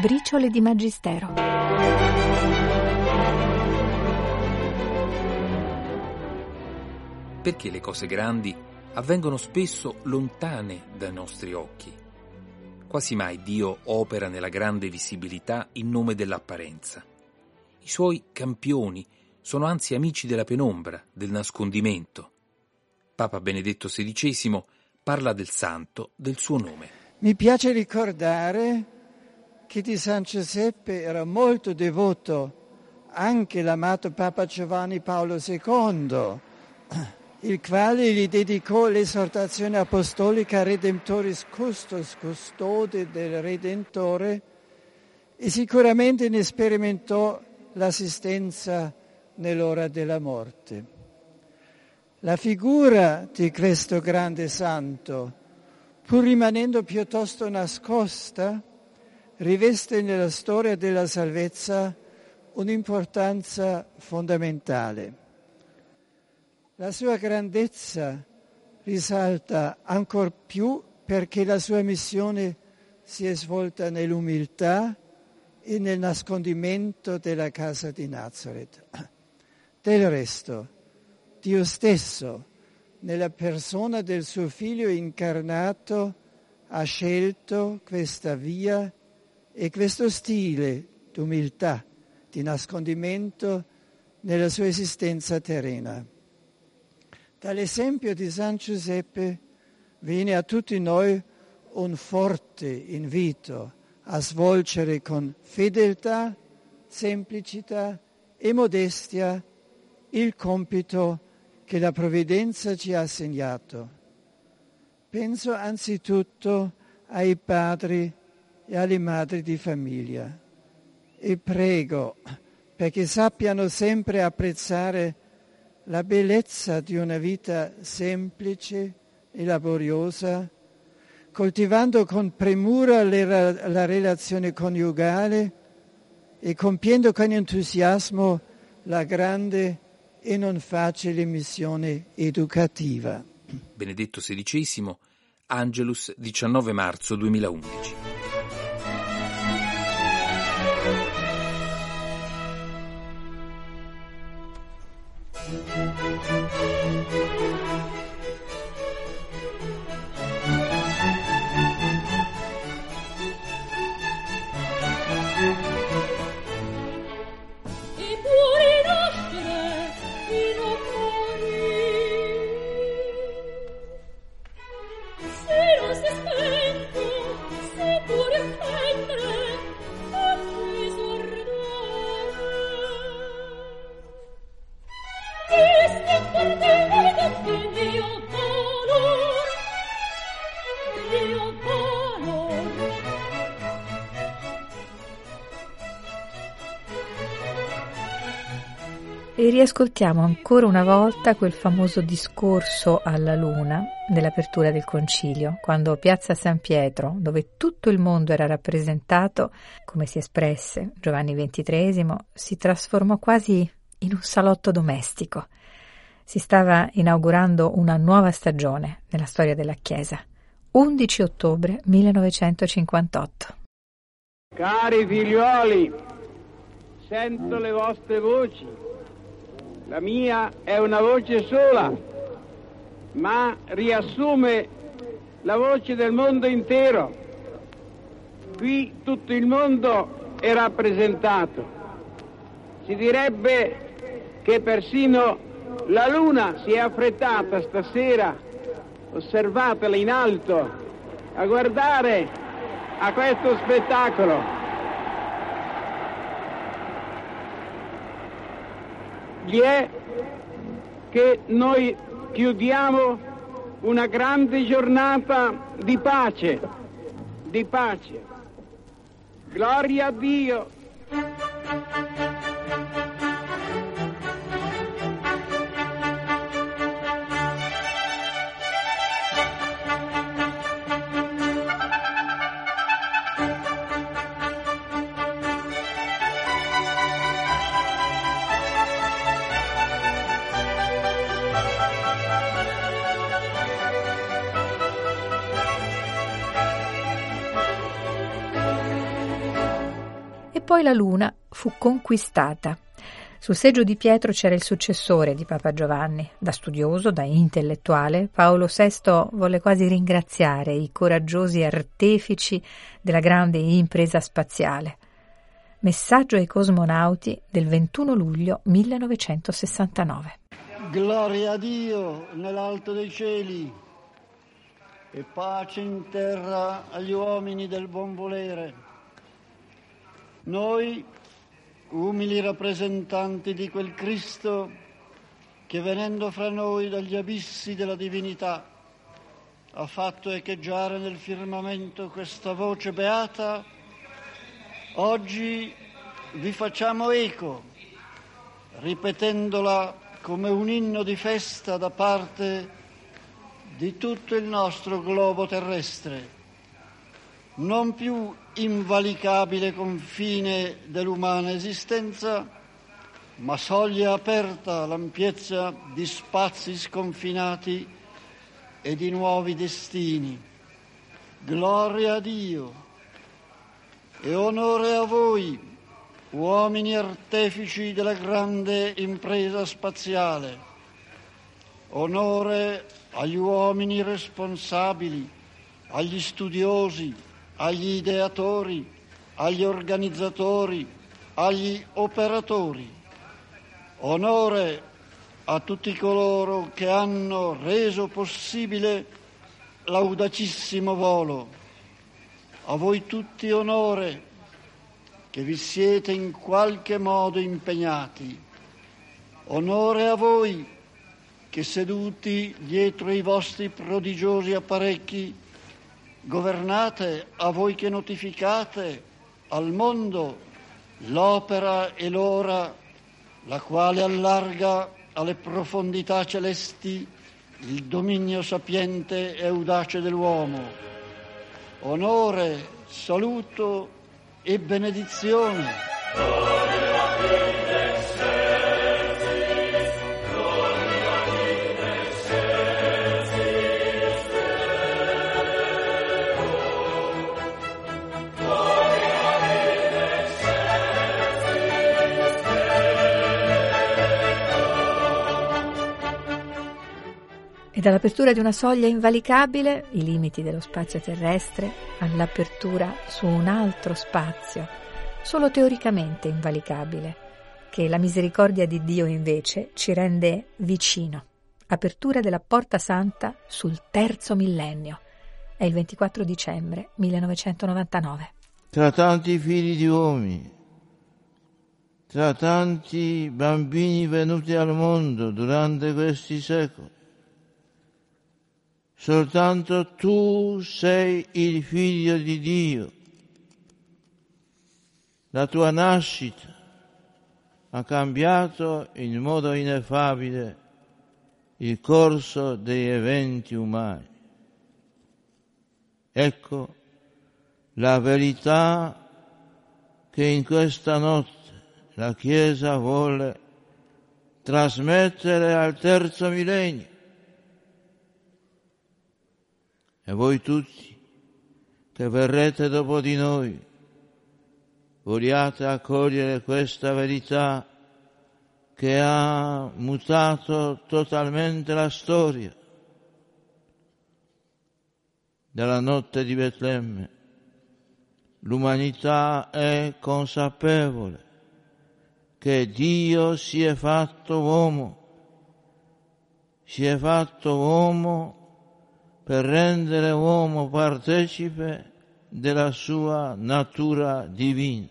Briciole di Magistero. Perché le cose grandi avvengono spesso lontane dai nostri occhi? Quasi mai Dio opera nella grande visibilità in nome dell'apparenza. I suoi campioni sono anzi amici della penombra, del nascondimento. Papa Benedetto XVI parla del santo, del suo nome. Mi piace ricordare che di San Giuseppe era molto devoto anche l'amato Papa Giovanni Paolo II, il quale gli dedicò l'esortazione apostolica Redemptoris Custos, custode del Redentore, e sicuramente ne sperimentò l'assistenza nell'ora della morte. La figura di questo grande santo, pur rimanendo piuttosto nascosta, riveste nella storia della salvezza un'importanza fondamentale. La sua grandezza risalta ancor più perché la sua missione si è svolta nell'umiltà e nel nascondimento della casa di Nazareth. Del resto, Dio stesso, nella persona del suo figlio incarnato, ha scelto questa via e questo stile d'umiltà, di nascondimento nella sua esistenza terrena. Dall'esempio di San Giuseppe viene a tutti noi un forte invito a svolgere con fedeltà, semplicità e modestia il compito che la provvidenza ci ha assegnato. Penso anzitutto ai padri e alle madri di famiglia e prego perché sappiano sempre apprezzare la bellezza di una vita semplice e laboriosa, coltivando con premura la relazione coniugale e compiendo con entusiasmo la grande e non facile missione educativa. Benedetto XVI, Angelus, 19 marzo 2011. Riascoltiamo ancora una volta quel famoso discorso alla luna dell'apertura del concilio, quando Piazza San Pietro, dove tutto il mondo era rappresentato, come si espresse Giovanni XXIII, si trasformò quasi in un salotto domestico. Si stava inaugurando una nuova stagione nella storia della Chiesa. 11 ottobre 1958. Cari figliuoli, sento le vostre voci la mia è una voce sola, ma riassume la voce del mondo intero. Qui tutto il mondo è rappresentato. Si direbbe che persino la luna si è affrettata stasera, osservatela in alto, a guardare a questo spettacolo. Gli è che noi chiudiamo una grande giornata di pace, di pace. Gloria a Dio. Poi la luna fu conquistata. Sul seggio di Pietro c'era il successore di Papa Giovanni. Da studioso, da intellettuale, Paolo VI volle quasi ringraziare i coraggiosi artefici della grande impresa spaziale. Messaggio ai cosmonauti del 21 luglio 1969. Gloria a Dio nell'alto dei cieli e pace in terra agli uomini del buon volere. Noi, umili rappresentanti di quel Cristo che venendo fra noi dagli abissi della divinità ha fatto echeggiare nel firmamento questa voce beata, oggi vi facciamo eco, ripetendola come un inno di festa da parte di tutto il nostro globo terrestre, non più invalicabile confine dell'umana esistenza, ma soglia aperta all'ampiezza di spazi sconfinati e di nuovi destini. Gloria a Dio e onore a voi, uomini artefici della grande impresa spaziale. Onore agli uomini responsabili, agli studiosi, agli ideatori, agli organizzatori, agli operatori. Onore a tutti coloro che hanno reso possibile l'audacissimo volo. A voi tutti onore che vi siete in qualche modo impegnati. Onore a voi che seduti dietro i vostri prodigiosi apparecchi governate a voi che notificate al mondo l'opera e l'ora, la quale allarga alle profondità celesti il dominio sapiente e audace dell'uomo. Onore, saluto e benedizione. Dall'apertura di una soglia invalicabile, i limiti dello spazio terrestre, all'apertura su un altro spazio, solo teoricamente invalicabile, che la misericordia di Dio invece ci rende vicino. Apertura della Porta Santa sul terzo millennio. È il 24 dicembre 1999. Tra tanti figli di uomini, tra tanti bambini venuti al mondo durante questi secoli, soltanto tu sei il figlio di Dio. La tua nascita ha cambiato in modo ineffabile il corso degli eventi umani. Ecco la verità che in questa notte la Chiesa vuole trasmettere al terzo millennio e voi tutti che verrete dopo di noi, vogliate accogliere questa verità che ha mutato totalmente la storia della notte di Betlemme. L'umanità è consapevole che Dio si è fatto uomo, si è fatto uomo per rendere uomo partecipe della sua natura divina.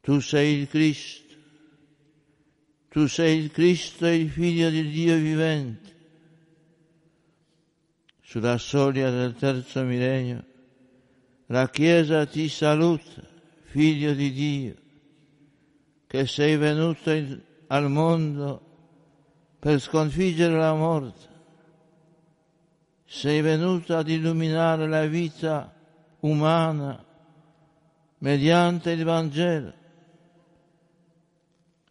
Tu sei il Cristo, tu sei il Cristo e il Figlio di Dio vivente. Sulla soglia del terzo millennio la Chiesa ti saluta, Figlio di Dio, che sei venuto al mondo per sconfiggere la morte. Sei venuto ad illuminare la vita umana mediante il Vangelo.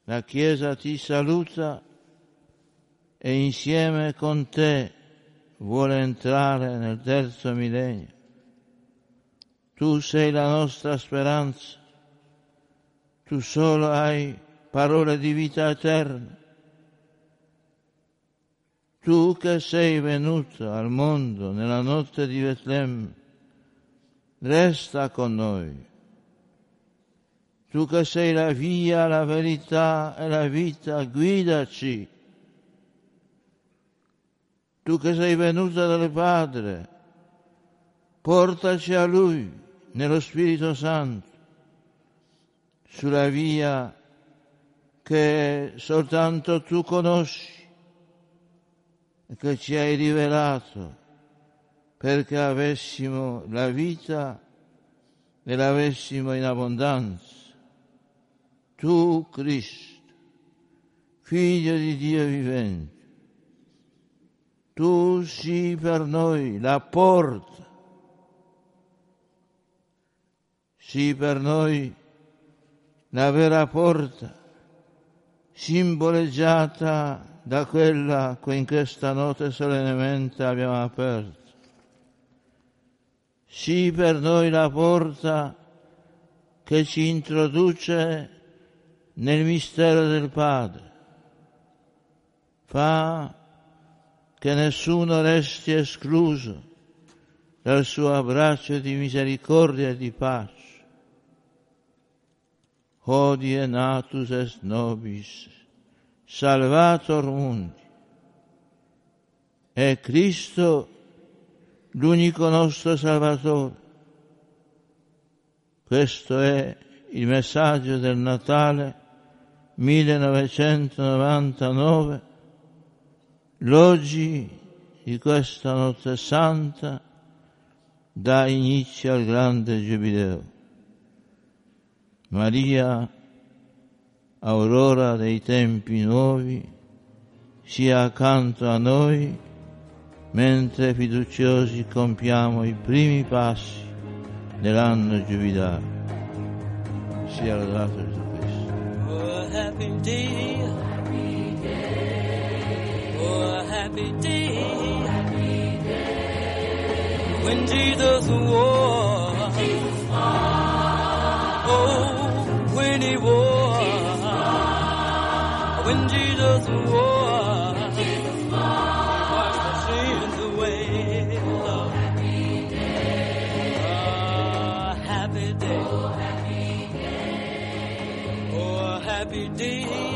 La Chiesa ti saluta e insieme con te vuole entrare nel terzo millennio. Tu sei la nostra speranza, tu solo hai parole di vita eterna. Tu che sei venuto al mondo nella notte di Betlemme, resta con noi. Tu che sei la via, la verità e la vita, guidaci. Tu che sei venuto dal Padre, portaci a Lui nello Spirito Santo, sulla via che soltanto tu conosci che ci hai rivelato perché avessimo la vita e l'avessimo in abbondanza. Tu, Cristo, figlio di Dio vivente, tu sii per noi la porta, sii per noi la vera porta, simboleggiata da quella che in questa notte solennemente abbiamo aperto. Sii per noi la porta che ci introduce nel mistero del Padre. Fa che nessuno resti escluso dal suo abbraccio di misericordia e di pace. Hodie natus est nobis, salvator mundi. È Cristo l'unico nostro Salvatore. Questo è il messaggio del Natale 1999, l'oggi di questa notte santa dà inizio al grande giubileo. Maria, aurora dei tempi nuovi, sia accanto a noi mentre fiduciosi compiamo i primi passi dell'anno giubilare. Sia lodato Gesù Cristo. Oh, happy day. Oh, happy day. When Jesus was. When he. When Jesus was. Washed my sins away. Oh, happy day. Oh, happy day. Oh, happy day.